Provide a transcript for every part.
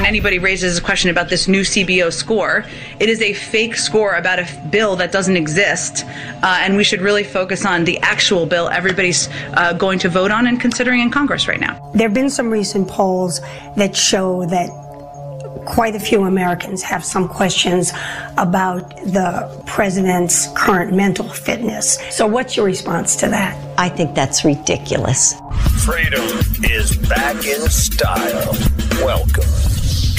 when anybody raises a question about this new CBO score, it is a fake score about a bill that doesn't exist. Uh, and we should really focus on the actual bill everybody's uh, going to vote on and considering in Congress right now. There have been some recent polls that show that quite a few Americans have some questions about the president's current mental fitness. So, what's your response to that? I think that's ridiculous. Freedom is back in style. Welcome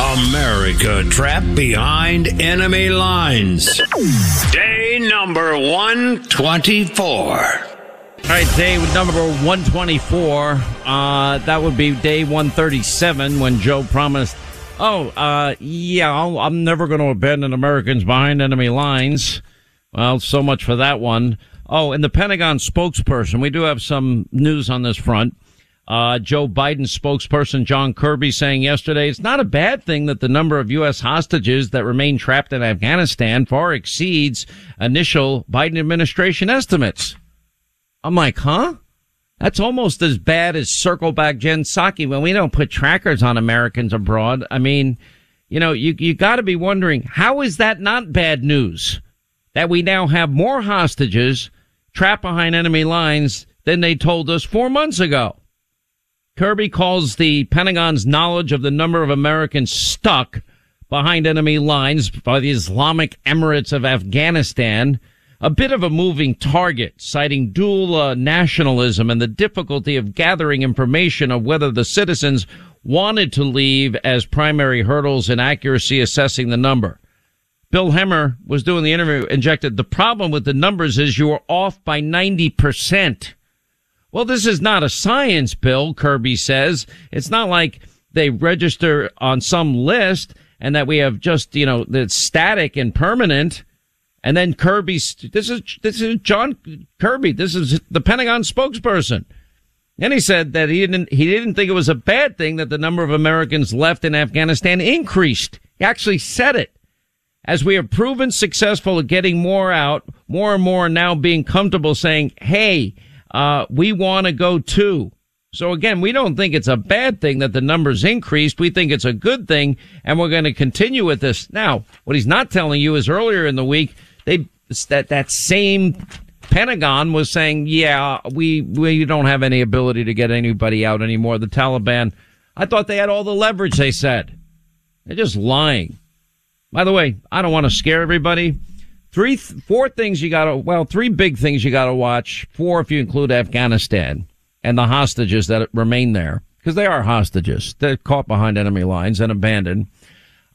America trapped behind enemy lines. Day number 124. All right, day number 124. Uh, that would be day 137 when Joe promised, oh, uh, yeah, I'll, I'm never going to abandon Americans behind enemy lines. Well, so much for that one. Oh, and the Pentagon spokesperson, we do have some news on this front. Uh, Joe Biden spokesperson John Kirby saying yesterday it's not a bad thing that the number of U.S. hostages that remain trapped in Afghanistan far exceeds initial Biden administration estimates. I'm like, huh? That's almost as bad as circle back Jen Psaki when we don't put trackers on Americans abroad. I mean, you know, you, you gotta be wondering, how is that not bad news? That we now have more hostages trapped behind enemy lines than they told us four months ago. Kirby calls the Pentagon's knowledge of the number of Americans stuck behind enemy lines by the Islamic Emirates of Afghanistan a bit of a moving target, citing dual uh, nationalism and the difficulty of gathering information of whether the citizens wanted to leave as primary hurdles in accuracy assessing the number. Bill Hemmer was doing the interview, injected the problem with the numbers is you are off by 90%. Well, this is not a science, Bill, Kirby says. It's not like they register on some list and that we have just, you know, that's static and permanent. And then Kirby, this is, this is John Kirby. This is the Pentagon spokesperson. And he said that he didn't, he didn't think it was a bad thing that the number of Americans left in Afghanistan increased. He actually said it. As we have proven successful at getting more out, more and more now being comfortable saying, Hey, uh, we want to go too. So again, we don't think it's a bad thing that the numbers increased. We think it's a good thing and we're going to continue with this. Now, what he's not telling you is earlier in the week, they, that, that same Pentagon was saying, yeah, we, we don't have any ability to get anybody out anymore. The Taliban, I thought they had all the leverage, they said. They're just lying. By the way, I don't want to scare everybody. Three, four things you gotta, well, three big things you gotta watch. Four if you include Afghanistan and the hostages that remain there. Cause they are hostages. They're caught behind enemy lines and abandoned.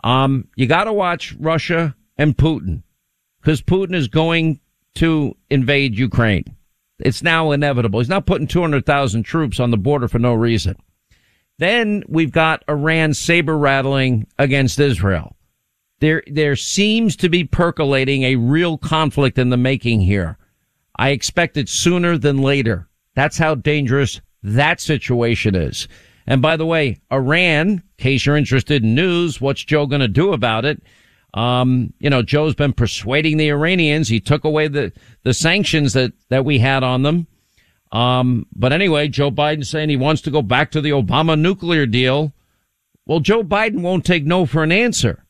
Um, you gotta watch Russia and Putin. Cause Putin is going to invade Ukraine. It's now inevitable. He's not putting 200,000 troops on the border for no reason. Then we've got Iran saber rattling against Israel there there seems to be percolating a real conflict in the making here. I expect it sooner than later. That's how dangerous that situation is. And by the way, Iran, in case you're interested in news, what's Joe going to do about it? Um, you know, Joe's been persuading the Iranians. He took away the, the sanctions that, that we had on them. Um, but anyway, Joe Biden saying he wants to go back to the Obama nuclear deal. Well, Joe Biden won't take no for an answer.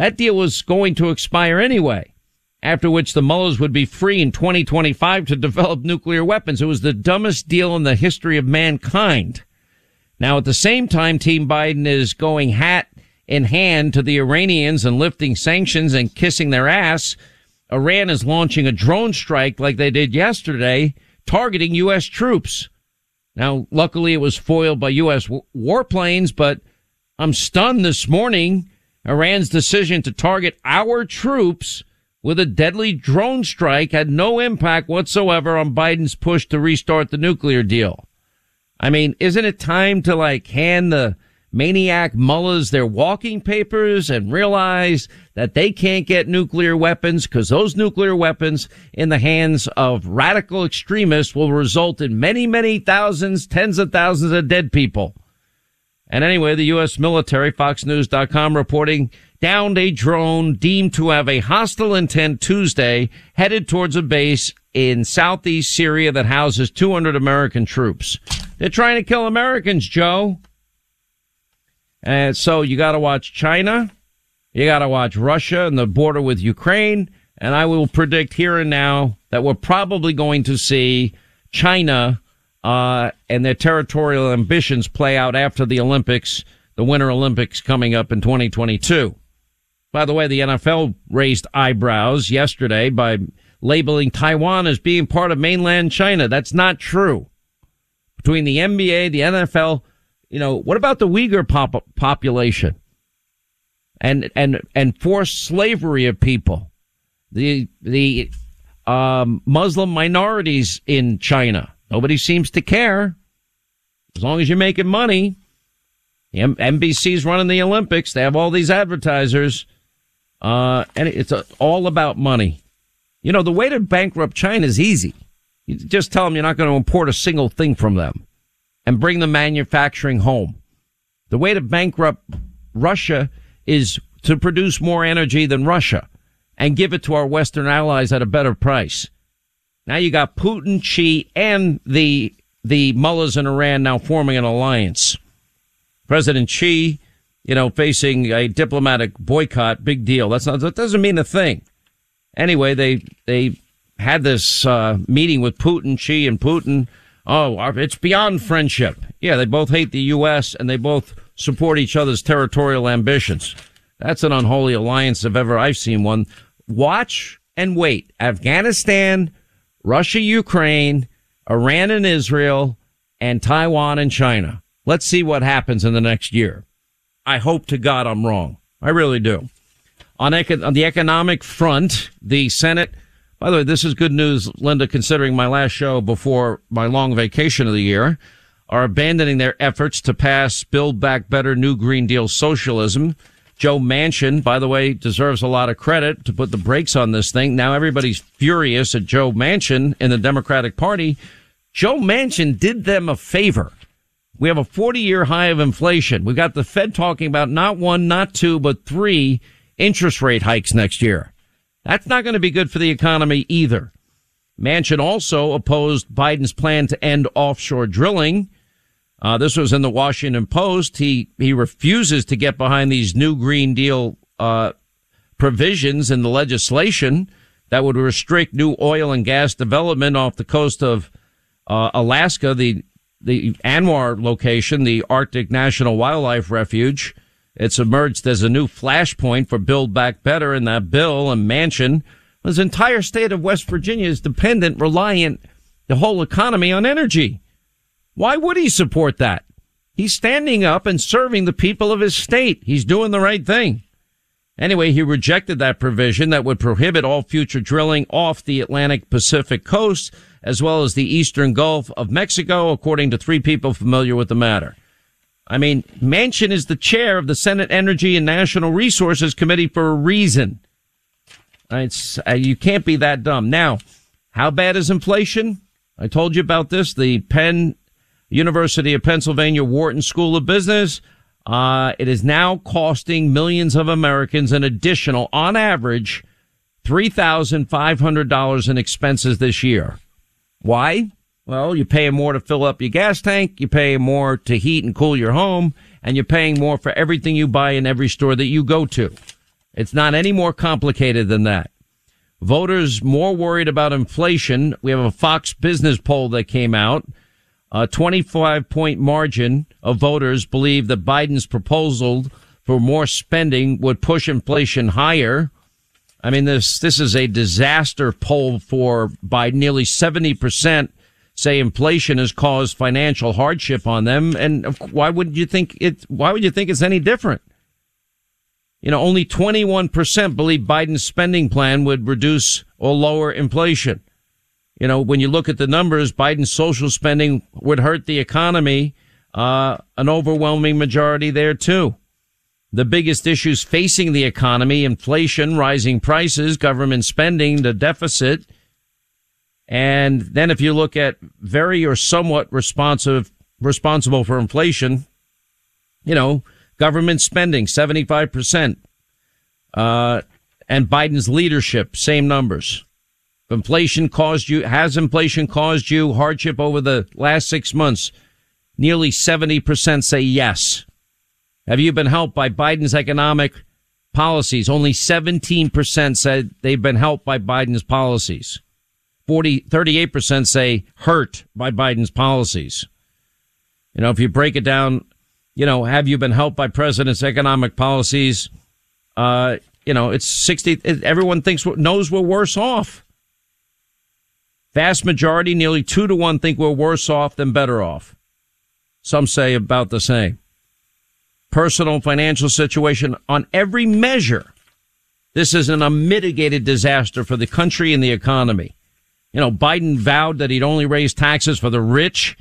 That deal was going to expire anyway, after which the Mullahs would be free in 2025 to develop nuclear weapons. It was the dumbest deal in the history of mankind. Now, at the same time, Team Biden is going hat in hand to the Iranians and lifting sanctions and kissing their ass. Iran is launching a drone strike like they did yesterday, targeting U.S. troops. Now, luckily it was foiled by U.S. warplanes, but I'm stunned this morning Iran's decision to target our troops with a deadly drone strike had no impact whatsoever on Biden's push to restart the nuclear deal. I mean, isn't it time to like hand the maniac mullahs their walking papers and realize that they can't get nuclear weapons because those nuclear weapons in the hands of radical extremists will result in many, many thousands, tens of thousands of dead people. And anyway, the U.S. military, FoxNews.com reporting downed a drone deemed to have a hostile intent Tuesday headed towards a base in southeast Syria that houses 200 American troops. They're trying to kill Americans, Joe. And so you got to watch China. You got to watch Russia and the border with Ukraine. And I will predict here and now that we're probably going to see China uh, and their territorial ambitions play out after the Olympics, the Winter Olympics coming up in 2022. By the way, the NFL raised eyebrows yesterday by labeling Taiwan as being part of mainland China. That's not true. Between the NBA, the NFL, you know, what about the Uyghur pop- population? And, and, and forced slavery of people. The, the, um, Muslim minorities in China. Nobody seems to care. As long as you're making money. NBC's running the Olympics. They have all these advertisers. Uh, and it's a, all about money. You know, the way to bankrupt China is easy. You just tell them you're not going to import a single thing from them and bring the manufacturing home. The way to bankrupt Russia is to produce more energy than Russia and give it to our Western allies at a better price. Now you got Putin, Xi, and the the mullahs in Iran now forming an alliance. President Xi, you know, facing a diplomatic boycott, big deal. That's not that doesn't mean a thing. Anyway, they they had this uh, meeting with Putin, Xi, and Putin. Oh, it's beyond friendship. Yeah, they both hate the U.S. and they both support each other's territorial ambitions. That's an unholy alliance if ever I've seen one. Watch and wait. Afghanistan, Russia, Ukraine, Iran and Israel, and Taiwan and China. Let's see what happens in the next year. I hope to God I'm wrong. I really do. On, eco- on the economic front, the Senate, by the way, this is good news, Linda, considering my last show before my long vacation of the year, are abandoning their efforts to pass Build Back Better New Green Deal socialism. Joe Manchin, by the way, deserves a lot of credit to put the brakes on this thing. Now everybody's furious at Joe Manchin in the Democratic Party. Joe Manchin did them a favor. We have a 40 year high of inflation. We've got the Fed talking about not one, not two, but three interest rate hikes next year. That's not going to be good for the economy either. Manchin also opposed Biden's plan to end offshore drilling. Uh, this was in the Washington Post. He he refuses to get behind these new Green Deal uh, provisions in the legislation that would restrict new oil and gas development off the coast of uh, Alaska, the the ANWR location, the Arctic National Wildlife Refuge. It's emerged as a new flashpoint for Build Back Better in that bill and Manchin, His entire state of West Virginia is dependent, reliant, the whole economy on energy. Why would he support that? He's standing up and serving the people of his state. He's doing the right thing. Anyway, he rejected that provision that would prohibit all future drilling off the Atlantic Pacific coast as well as the eastern Gulf of Mexico, according to three people familiar with the matter. I mean, Manchin is the chair of the Senate Energy and National Resources Committee for a reason. It's, uh, you can't be that dumb. Now, how bad is inflation? I told you about this. The Penn University of Pennsylvania Wharton School of Business. Uh, it is now costing millions of Americans an additional, on average, $3,500 in expenses this year. Why? Well, you're paying more to fill up your gas tank, you're paying more to heat and cool your home, and you're paying more for everything you buy in every store that you go to. It's not any more complicated than that. Voters more worried about inflation. We have a Fox business poll that came out. A 25 point margin of voters believe that Biden's proposal for more spending would push inflation higher. I mean, this, this is a disaster poll for by nearly 70% say inflation has caused financial hardship on them. And why would you think it, why would you think it's any different? You know, only 21% believe Biden's spending plan would reduce or lower inflation. You know, when you look at the numbers, Biden's social spending would hurt the economy uh, an overwhelming majority there too. The biggest issues facing the economy, inflation, rising prices, government spending, the deficit. And then if you look at very or somewhat responsive, responsible for inflation, you know, government spending, 75%. Uh, and Biden's leadership, same numbers. Inflation caused you, has inflation caused you hardship over the last six months? Nearly 70% say yes. Have you been helped by Biden's economic policies? Only 17% said they've been helped by Biden's policies. 40, 38% say hurt by Biden's policies. You know, if you break it down, you know, have you been helped by president's economic policies? Uh, you know, it's 60, everyone thinks, knows we're worse off. Vast majority, nearly two to one, think we're worse off than better off. Some say about the same. Personal financial situation on every measure. This is an unmitigated disaster for the country and the economy. You know, Biden vowed that he'd only raise taxes for the rich.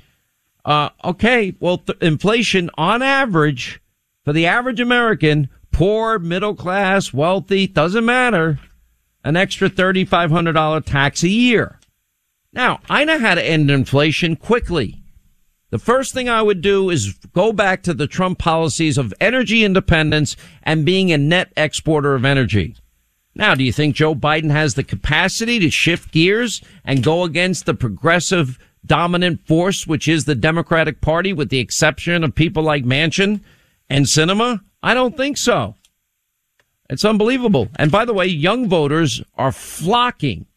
Uh, okay, well, th- inflation on average for the average American, poor, middle class, wealthy, doesn't matter, an extra $3,500 tax a year. Now, I know how to end inflation quickly. The first thing I would do is go back to the Trump policies of energy independence and being a net exporter of energy. Now, do you think Joe Biden has the capacity to shift gears and go against the progressive dominant force, which is the Democratic Party, with the exception of people like Manchin and Sinema? I don't think so. It's unbelievable. And by the way, young voters are flocking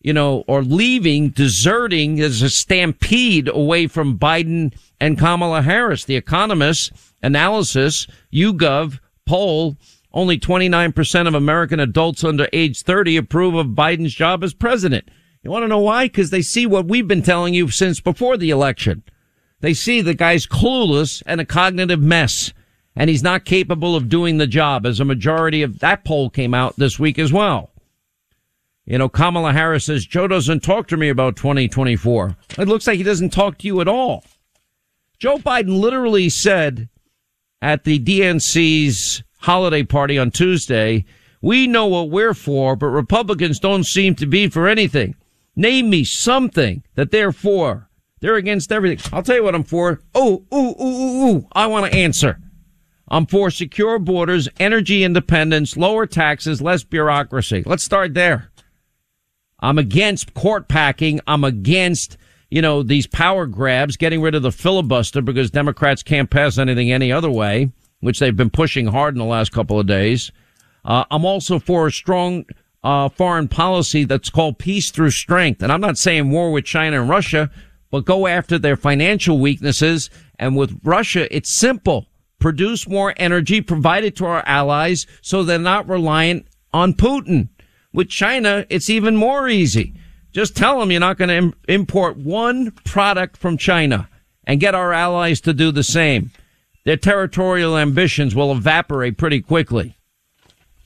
you know, or leaving, deserting as a stampede away from Biden and Kamala Harris. The Economist analysis, YouGov poll, only 29% of American adults under age 30 approve of Biden's job as president. You want to know why? Because they see what we've been telling you since before the election. They see the guy's clueless and a cognitive mess, and he's not capable of doing the job, as a majority of that poll came out this week as well. You know, Kamala Harris says, Joe doesn't talk to me about 2024. It looks like he doesn't talk to you at all. Joe Biden literally said at the DNC's holiday party on Tuesday, we know what we're for, but Republicans don't seem to be for anything. Name me something that they're for. They're against everything. I'll tell you what I'm for. Oh, ooh, ooh, ooh, ooh. I want to answer. I'm for secure borders, energy independence, lower taxes, less bureaucracy. Let's start there. I'm against court packing. I'm against, you know, these power grabs, getting rid of the filibuster because Democrats can't pass anything any other way, which they've been pushing hard in the last couple of days. Uh, I'm also for a strong uh, foreign policy that's called peace through strength. And I'm not saying war with China and Russia, but go after their financial weaknesses. And with Russia, it's simple. Produce more energy, provide it to our allies so they're not reliant on Putin. With China, it's even more easy. Just tell them you're not going to Im- import one product from China and get our allies to do the same. Their territorial ambitions will evaporate pretty quickly.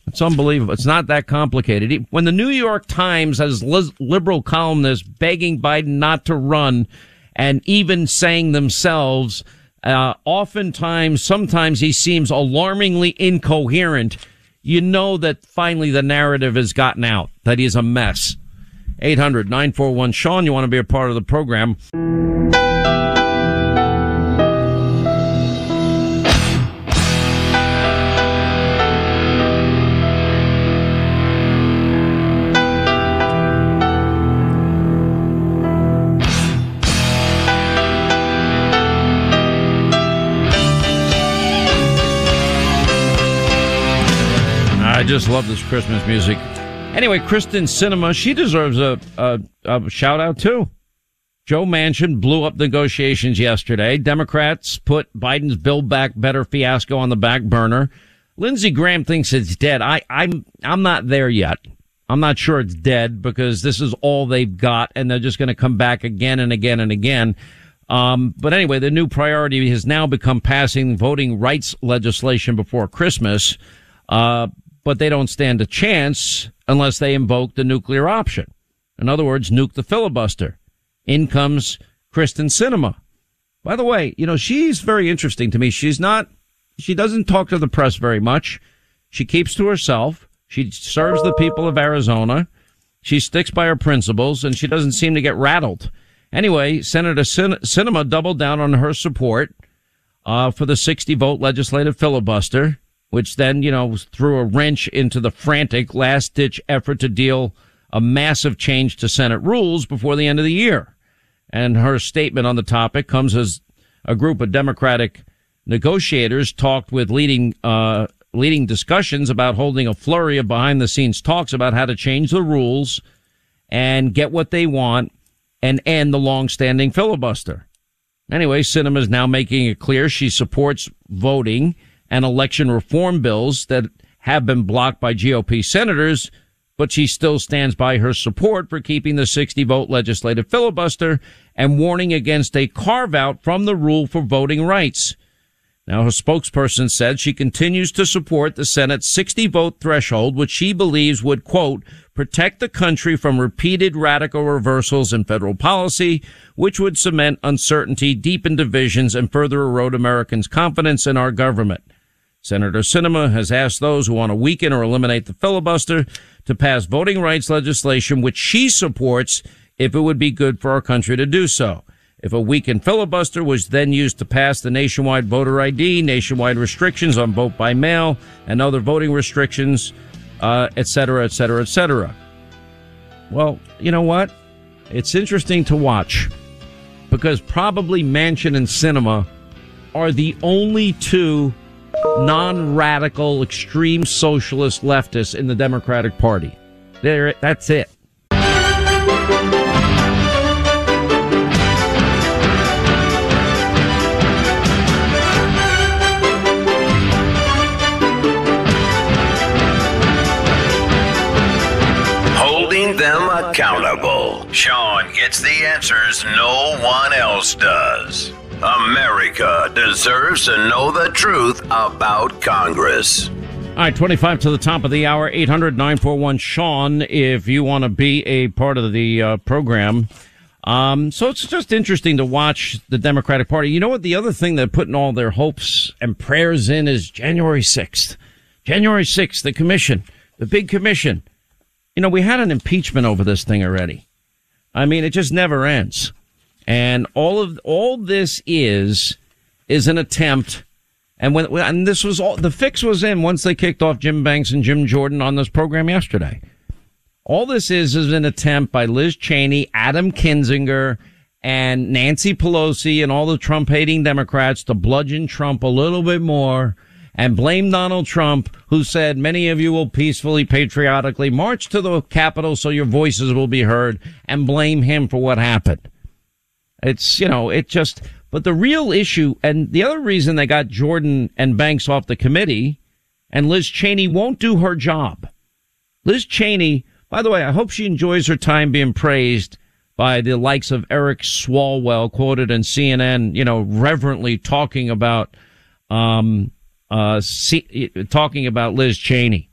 It's unbelievable. It's not that complicated. When the New York Times has liberal columnists begging Biden not to run and even saying themselves, uh, oftentimes, sometimes he seems alarmingly incoherent you know that finally the narrative has gotten out that he's a mess. 800 941 Sean, you want to be a part of the program. I just love this Christmas music. Anyway, Kyrsten Sinema, she deserves a, a, a shout out too. Joe Manchin blew up negotiations yesterday. Democrats put Biden's Build Back Better fiasco on the back burner. Lindsey Graham thinks it's dead. I, I'm, I'm not there yet. I'm not sure it's dead because this is all they've got and they're just going to come back again and again and again. Um, but anyway, the new priority has now become passing voting rights legislation before Christmas. Uh, but they don't stand a chance unless they invoke the nuclear option. In other words, nuke the filibuster. In comes Kyrsten Sinema. By the way, you know, she's very interesting to me. She's not, she doesn't talk to the press very much. She keeps to herself. She serves the people of Arizona. She sticks by her principles and she doesn't seem to get rattled. Anyway, Senator Sinema doubled down on her support uh, for the 60 vote legislative filibuster, which then, you know, threw a wrench into the frantic last ditch effort to deal a massive change to Senate rules before the end of the year. And her statement on the topic comes as a group of Democratic negotiators talked with leading, uh, leading discussions about holding a flurry of behind the scenes talks about how to change the rules and get what they want and end the long-standing filibuster. Anyway, Sinema is now making it clear she supports voting and election reform bills that have been blocked by GOP senators, but she still stands by her support for keeping the 60 vote legislative filibuster and warning against a carve out from the rule for voting rights. Now, her spokesperson said she continues to support the Senate's 60 vote threshold, which she believes would, quote, protect the country from repeated radical reversals in federal policy, which would cement uncertainty, deepen divisions, and further erode Americans' confidence in our government. Senator Sinema has asked those who want to weaken or eliminate the filibuster to pass voting rights legislation, which she supports if it would be good for our country to do so. If a weakened filibuster was then used to pass the nationwide voter ID, nationwide restrictions on vote by mail, and other voting restrictions, uh, et cetera, et cetera, et cetera. Well, you know what? It's interesting to watch because probably Manchin and Sinema are the only two non-radical extreme socialist leftists in the Democratic Party. There, that's it. Holding them accountable. Sean gets the answers no one else does. America deserves to know the truth about Congress. All right, 25 to the top of the hour, 800 941 Sean, if you want to be a part of the uh, program. Um, so it's just interesting to watch the Democratic Party. You know what? The other thing they're putting all their hopes and prayers in is January 6th. January 6th, the commission, the big commission. You know, we had an impeachment over this thing already. I mean, it just never ends. And all of, all this is, is an attempt. And when, and this was all, the fix was in once they kicked off Jim Banks and Jim Jordan on this program yesterday. All this is is an attempt by Liz Cheney, Adam Kinzinger, and Nancy Pelosi and all the Trump hating Democrats to bludgeon Trump a little bit more and blame Donald Trump, who said many of you will peacefully, patriotically march to the Capitol so your voices will be heard and blame him for what happened. It's, you know, it just, but the real issue and the other reason they got Jordan and Banks off the committee and Liz Cheney won't do her job. Liz Cheney, by the way, I hope she enjoys her time being praised by the likes of Eric Swalwell, quoted in CNN, you know, reverently talking about, um, uh, talking about Liz Cheney.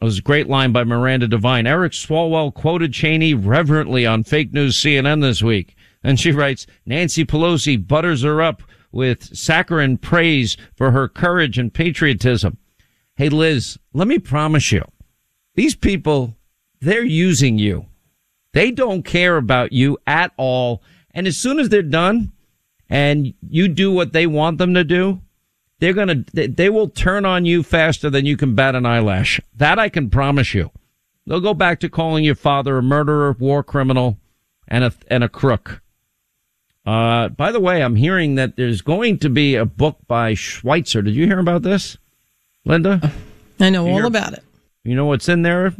It was a great line by Miranda Devine. Eric Swalwell quoted Cheney reverently on fake news CNN this week. And she writes, Nancy Pelosi butters her up with saccharine praise for her courage and patriotism. Hey, Liz, let me promise you, these people, they're using you. They don't care about you at all. And as soon as they're done and you do what they want them to do, they're going to, they will turn on you faster than you can bat an eyelash. That I can promise you. They'll go back to calling your father a murderer, war criminal, and a, and a crook. Uh, by the way, I'm hearing that there's going to be a book by Schweizer. Did you hear about this, Linda? I know all hear- about it. You know what's in there?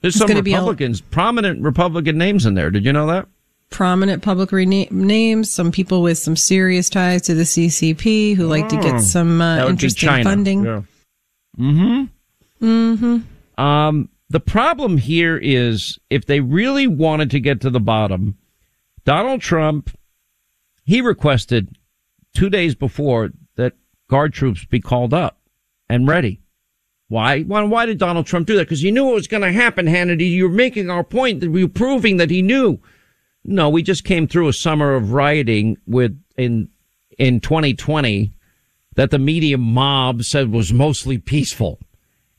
There's It's some gonna be a- Republicans, prominent Republican names in there. Did you know that? Prominent public rena- names, some people with some serious ties to the CCP who like to Oh, get some uh, that would be interesting funding. Yeah. Mm-hmm. Mm-hmm. Um, the problem here is if they really wanted to get to the bottom, Donald Trump, he requested two days before that guard troops be called up and ready. Why? Why, why did Donald Trump do that? Because he knew it was going to happen, Hannity. You're making our point that we were proving that he knew. No, we just came through a summer of rioting with in in 2020 that the media mob said was mostly peaceful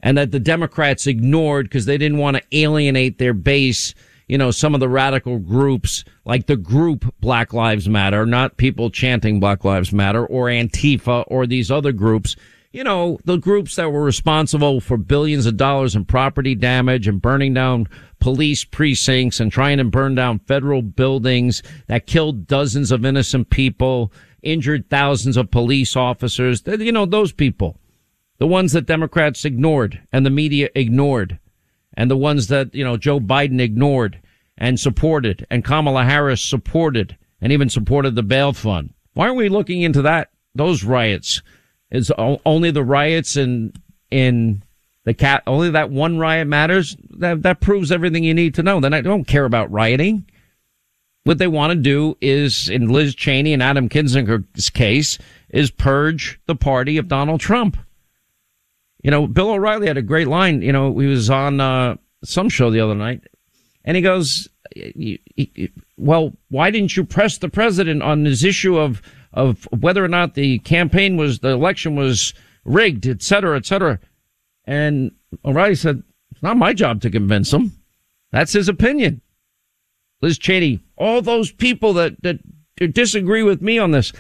and that the Democrats ignored because they didn't want to alienate their base. You know, some of the radical groups like the group Black Lives Matter, not people chanting Black Lives Matter or Antifa or these other groups. You know, the groups that were responsible for billions of dollars in property damage and burning down police precincts and trying to burn down federal buildings that killed dozens of innocent people, injured thousands of police officers. You know, those people the ones that Democrats ignored and the media ignored, and the ones that, you know, Joe Biden ignored and supported, and Kamala Harris supported, and even supported the bail fund. Why aren't we looking into that, those riots? Is only the riots in, in the cat, only that one riot matters? That, that proves everything you need to know. Then I don't care about rioting. What they want to do is, in Liz Cheney and Adam Kinzinger's case, is purge the party of Donald Trump. You know, Bill O'Reilly had a great line. You know, he was on uh, some show the other night, and he goes, "Well, why didn't you press the president on this issue of of whether or not the campaign was the election was rigged, et cetera, et cetera?" And O'Reilly said, "It's not my job to convince him. That's his opinion." Liz Cheney, all those people that that disagree with me on this.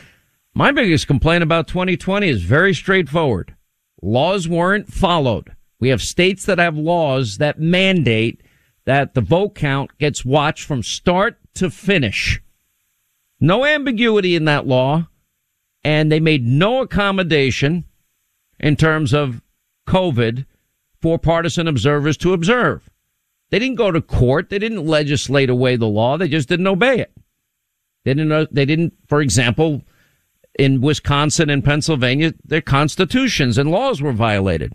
My biggest complaint about 2020 is very straightforward laws weren't followed. We have states that have laws that mandate that the vote count gets watched from start to finish. No ambiguity in that law. And they made no accommodation in terms of COVID for partisan observers to observe. They didn't go to court. They didn't legislate away the law. They just didn't obey it. They didn't, uh, they didn't, for example, in Wisconsin and Pennsylvania, their constitutions and laws were violated.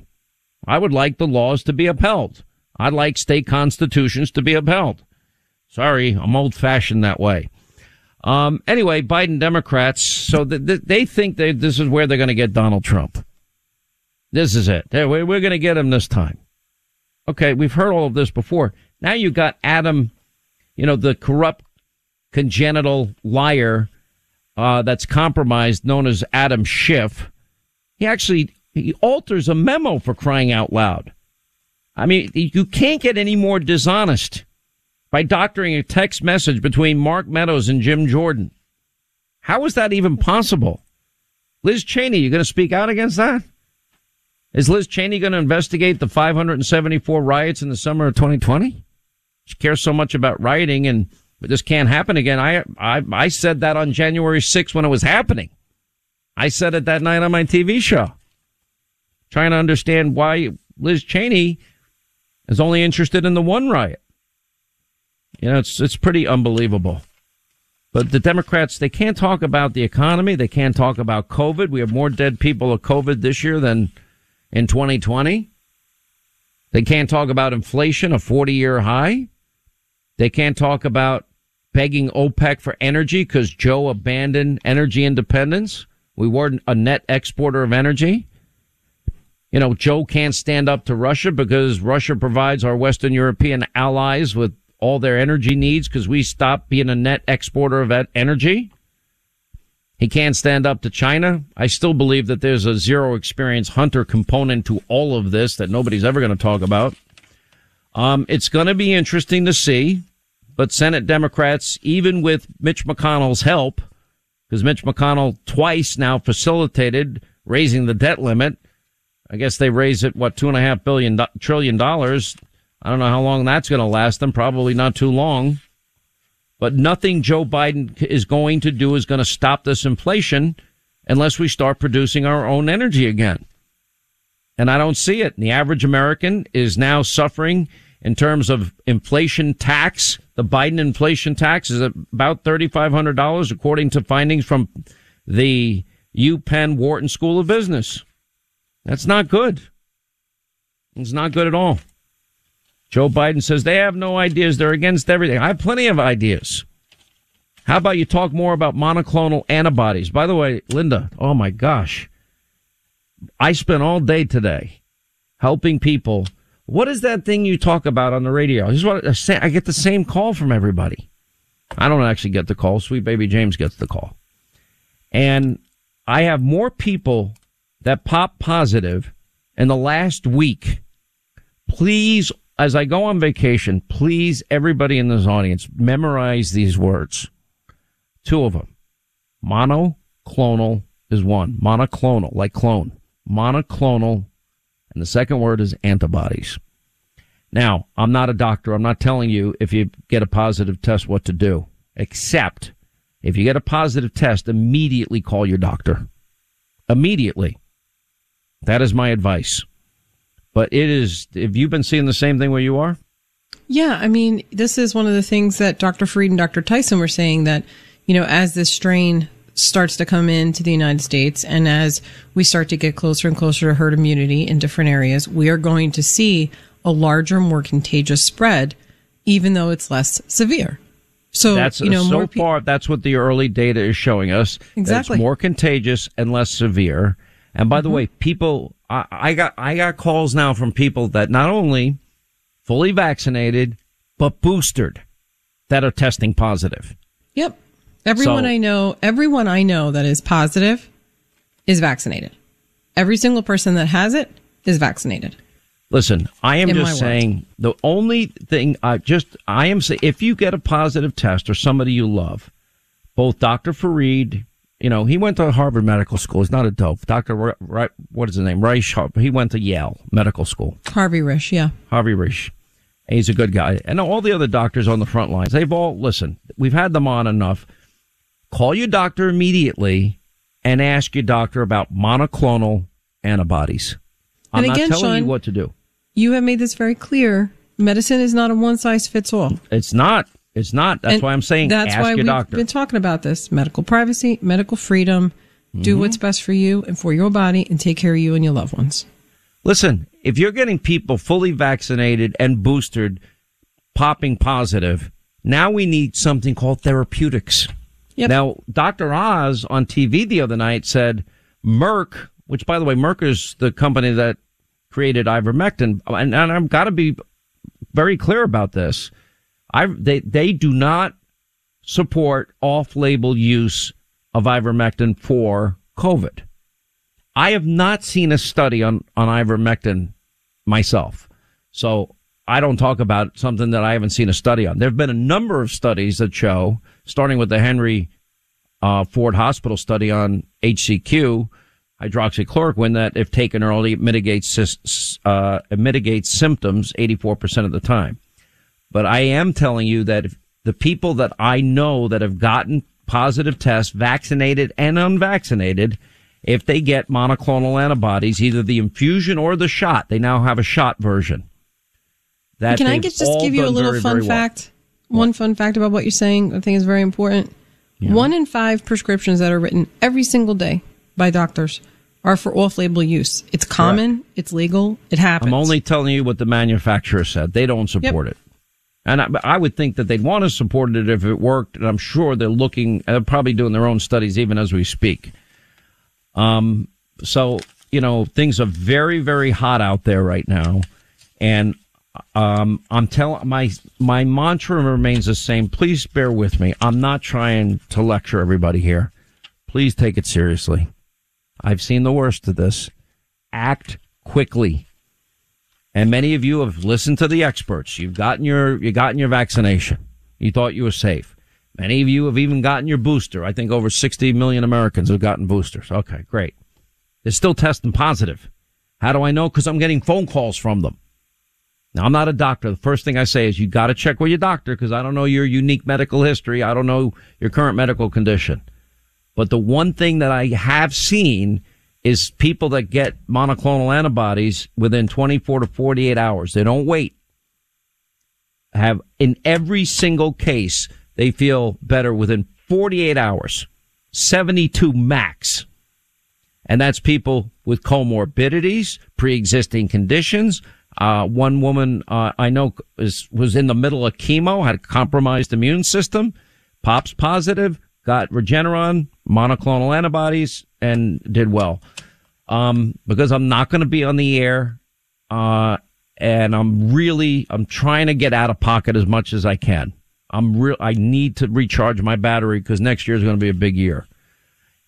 I would like the laws to be upheld. I'd like state constitutions to be upheld. Sorry, I'm old fashioned that way. Um, anyway, Biden Democrats, so th- th- they think this is where they're going to get Donald Trump. This is it. We're going to get him this time. Okay, we've heard all of this before. Now you got Adam, you know, the corrupt, congenital liar uh, that's compromised, known as Adam Schiff. He actually he alters a memo for crying out loud. I mean, you can't get any more dishonest by doctoring a text message between Mark Meadows and Jim Jordan. How is that even possible? Liz Cheney, you going to speak out against that? Is Liz Cheney going to investigate the 574 riots in the summer of 2020? She cares so much about rioting and this can't happen again. I, I, I said that on January 6th when it was happening. I said it that night on my TV show. Trying to understand why Liz Cheney is only interested in the one riot. You know, it's, it's pretty unbelievable. But the Democrats, they can't talk about the economy. They can't talk about COVID. We have more dead people of COVID this year than in 2020. They can't talk about inflation, a 40 year high. They can't talk about begging OPEC for energy because Joe abandoned energy independence. We weren't a net exporter of energy. You know, Joe can't stand up to Russia because Russia provides our Western European allies with all their energy needs because we stopped being a net exporter of energy. He can't stand up to China. I still believe that there's a zero experience hunter component to all of this that nobody's ever going to talk about. Um, it's going to be interesting to see but Senate Democrats, even with Mitch McConnell's help, because Mitch McConnell twice now facilitated raising the debt limit. I guess they raise it, what, two and a half billion, trillion dollars. I don't know how long that's going to last them. Probably not too long. But nothing Joe Biden is going to do is going to stop this inflation unless we start producing our own energy again. And I don't see it. The average American is now suffering in terms of inflation tax. The Biden inflation tax is about $3,500 according to findings from the UPenn Wharton School of Business. That's not good. It's not good at all. Joe Biden says they have no ideas. They're against everything. I have plenty of ideas. How about you talk more about monoclonal antibodies? By the way, Linda, oh my gosh. I spent all day today helping people what is that thing you talk about on the radio? I just I get the same call from everybody. I don't actually get the call. Sweet baby James gets the call. And I have more people that pop positive in the last week. Please, as I go on vacation, please, everybody in this audience, memorize these words. Two of them. Monoclonal is one. Monoclonal, like clone. Monoclonal. And the second word is antibodies. Now, I'm not a doctor. I'm not telling you if you get a positive test what to do, except if you get a positive test, immediately call your doctor. Immediately. That is my advice. But it is, have you been seeing the same thing where you are? Yeah, I mean, this is one of the things that Dr. Fareed and Dr. Tyson were saying that, you know, as this strain starts to come into the United States and as we start to get closer and closer to herd immunity in different areas, we are going to see a larger, more contagious spread, even though it's less severe. So that's you know, so more pe- far that's what the early data is showing us. Exactly. it's more contagious and less severe. And by the Mm-hmm. way, people, I, I got I got calls now from people that not only fully vaccinated but boosted that are testing positive. Yep. Everyone So- I know, everyone I know that is positive is vaccinated. Every single person that has it is vaccinated. Listen, I am In just world. saying the only thing I just I am saying if you get a positive test or somebody you love, both Dr. Fareed, you know, he went to Harvard Medical School. He's not a dope. Dr. What is his name? Reich. He went to Yale Medical School. Harvey Risch, yeah. Harvey Reich. He's a good guy. And all the other doctors on the front lines, they've all, listen, we've had them on enough. Call your doctor immediately and ask your doctor about monoclonal antibodies. I'm And not again, telling you what to do. You have made this very clear. Medicine is not a one size fits all. It's not. It's not. That's And why I'm saying that's why we've doctor. been talking about this medical privacy, medical freedom. Do Mm-hmm. what's best for you and for your body, and take care of you and your loved ones. Listen, if you're getting people fully vaccinated and boosted popping positive, now we need something called therapeutics. Yep. Now, Dr. Oz on TV the other night said Merck, which by the way, Merck is the company that created ivermectin, and, and I've got to be very clear about this. I they they do not support off-label use of ivermectin for COVID. I have not seen a study on on ivermectin myself, so I don't talk about something that I haven't seen a study on. There have been a number of studies that show, starting with the Henry uh, Ford Hospital study on HCQ, hydroxychloroquine, that if taken early, it mitigates uh, it mitigates symptoms 84% of the time. But I am telling you that if the people that I know that have gotten positive tests, vaccinated and unvaccinated, if they get monoclonal antibodies, either the infusion or the shot, they now have a shot version. That Can I just give you a little very, fun very well. One fun fact about what you're saying, I think is very important. One in five prescriptions that are written every single day by doctors are for off-label use. It's common, it's legal, it happens. I'm only telling you what the manufacturer said. They don't support it. And I, I would think that they'd want to support it if it worked. And I'm sure they're looking, they're probably doing their own studies even as we speak. Um, so, you know, things are very, very hot out there right now. And, um, I'm telling my, my mantra remains the same. Please bear with me. I'm not trying to lecture everybody here. Please take it seriously. I've seen the worst of this. Act quickly. And many of you have listened to the experts. You've gotten your, you gotten your vaccination. You thought you were safe. Many of you have even gotten your booster. I think over 60 million Americans have gotten boosters. Okay, great. They're still testing positive. How do I know? Because I'm getting phone calls from them. Now, I'm not a doctor. The first thing I say is you got to check with your doctor because I don't know your unique medical history. I don't know your current medical condition. But the one thing that I have seen is people that get monoclonal antibodies within 24 to 48 hours. They don't wait. Have in every single case, they feel better within 48 hours, 72 max. And that's people with comorbidities, pre-existing conditions. Uh, one woman, uh, I know is, was in the middle of chemo, had a compromised immune system, pops positive, got Regeneron, monoclonal antibodies, and did well. Um, because I'm not going to be on the air, uh, and I'm really, I'm trying to get out of pocket as much as I can. I'm real, I need to recharge my battery because next year is going to be a big year.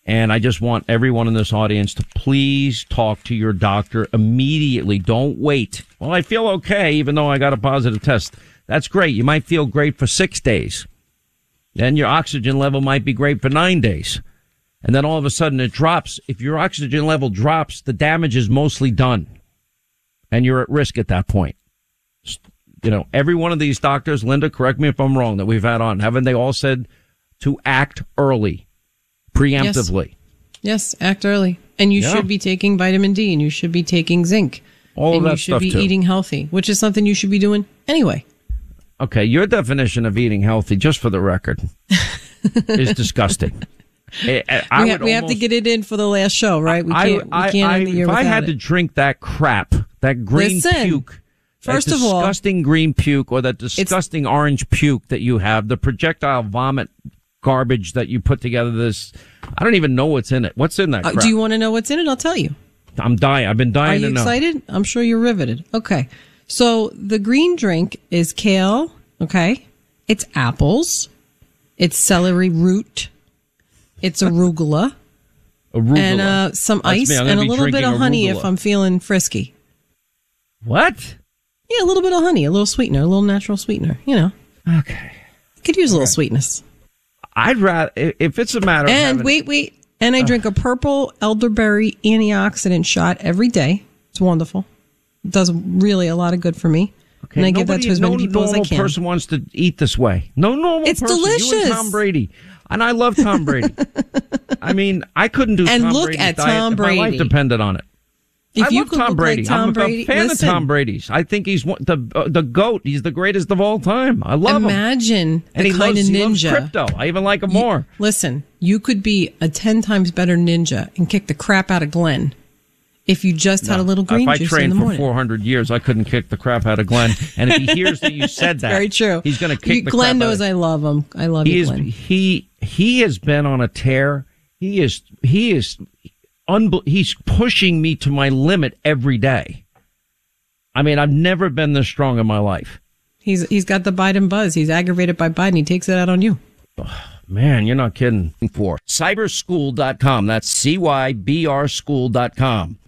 And I just want everyone in this audience to please talk to your doctor immediately. Don't wait. Well, I feel okay, even though I got a positive test. That's great. You might feel great for six days. Then your oxygen level might be great for nine days. And then all of a sudden it drops. If your oxygen level drops, the damage is mostly done. And you're at risk at that point. You know, every one of these doctors, Linda, correct me if I'm wrong, that we've had on, haven't they all said to act early, preemptively? Yes, act early. And you Yeah. should be taking vitamin D and you should be taking zinc. All of and that you should stuff be too. eating healthy, which is something you should be doing anyway. Okay, your definition of eating healthy, just for the record, is disgusting. I, I- we ha- we have to get it in for the last show, right? We I- can't, I- we can't I- end the year if I had it. to drink that crap, that green Listen, puke, first that of all- disgusting green puke, or that disgusting orange puke that you have, the projectile vomit garbage that you put together. This, I don't even know what's in it. What's in that? Uh, do you want to know what's in it? I'll tell you. I'm dying. I've been dying. Are you to know. excited? I'm sure you're riveted. Okay. So the green drink is kale. Okay. It's apples. It's celery root. It's arugula. Arugula. And uh, some ice me. I'm gonna and a little bit of honey arugula. if I'm feeling frisky. What? Yeah, a little bit of honey, a little sweetener, a little natural sweetener. You know, Okay. could use a little sweetness. I'd rather if it's a matter of And having- wait, wait. And I uh. drink a purple elderberry antioxidant shot every day. It's wonderful. It does really a lot of good for me. Okay, and I give that to as many no people as I normal can. person wants to eat this way. No normal It's person. You and delicious. Tom Brady. And I love Tom Brady. I mean, I couldn't do And Tom look Brady's at Tom Brady. My life depended on it. If I you love Tom Brady. like Tom I'm Brady, a fan listen, of Tom Brady's. I think he's one, the uh, the goat. He's the greatest of all time. I love him. Imagine And he kind loves, of he loves ninja. crypto. I even like him You- more. Listen, you could be a ten times better ninja and kick the crap out of Glenn if you just had a little green if I juice in trained the for 400 years, I couldn't kick the crap out of Glenn. And if he hears that you said that, Very true. He's going to kick You- the Glenn crap out knows I love him. I love he you, is Glenn. he he has been on a tear. He is he is unbel- he's pushing me to my limit every day. I mean, I've never been this strong in my life. He's he's got the Biden buzz. He's aggravated by Biden. He takes it out on you. Man, you're not kidding. For cyberschool.com. That's C Y B R school.com.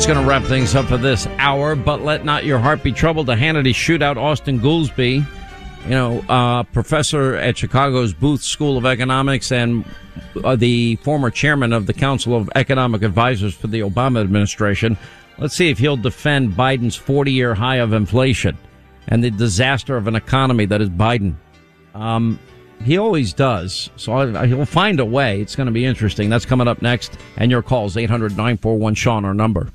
that's going to wrap things up for this hour. But let not your heart be troubled. The Hannity shootout, Austin Goolsbee, you know, uh, professor at Chicago's Booth School of Economics and uh, the former chairman of the Council of Economic Advisors for the Obama administration. Let's see if he'll defend Biden's 40 year high of inflation and the disaster of an economy that is Biden. Um, he always does. So he'll find a way. It's going to be interesting. That's coming up next. And your calls, 800 941 Sean, our number.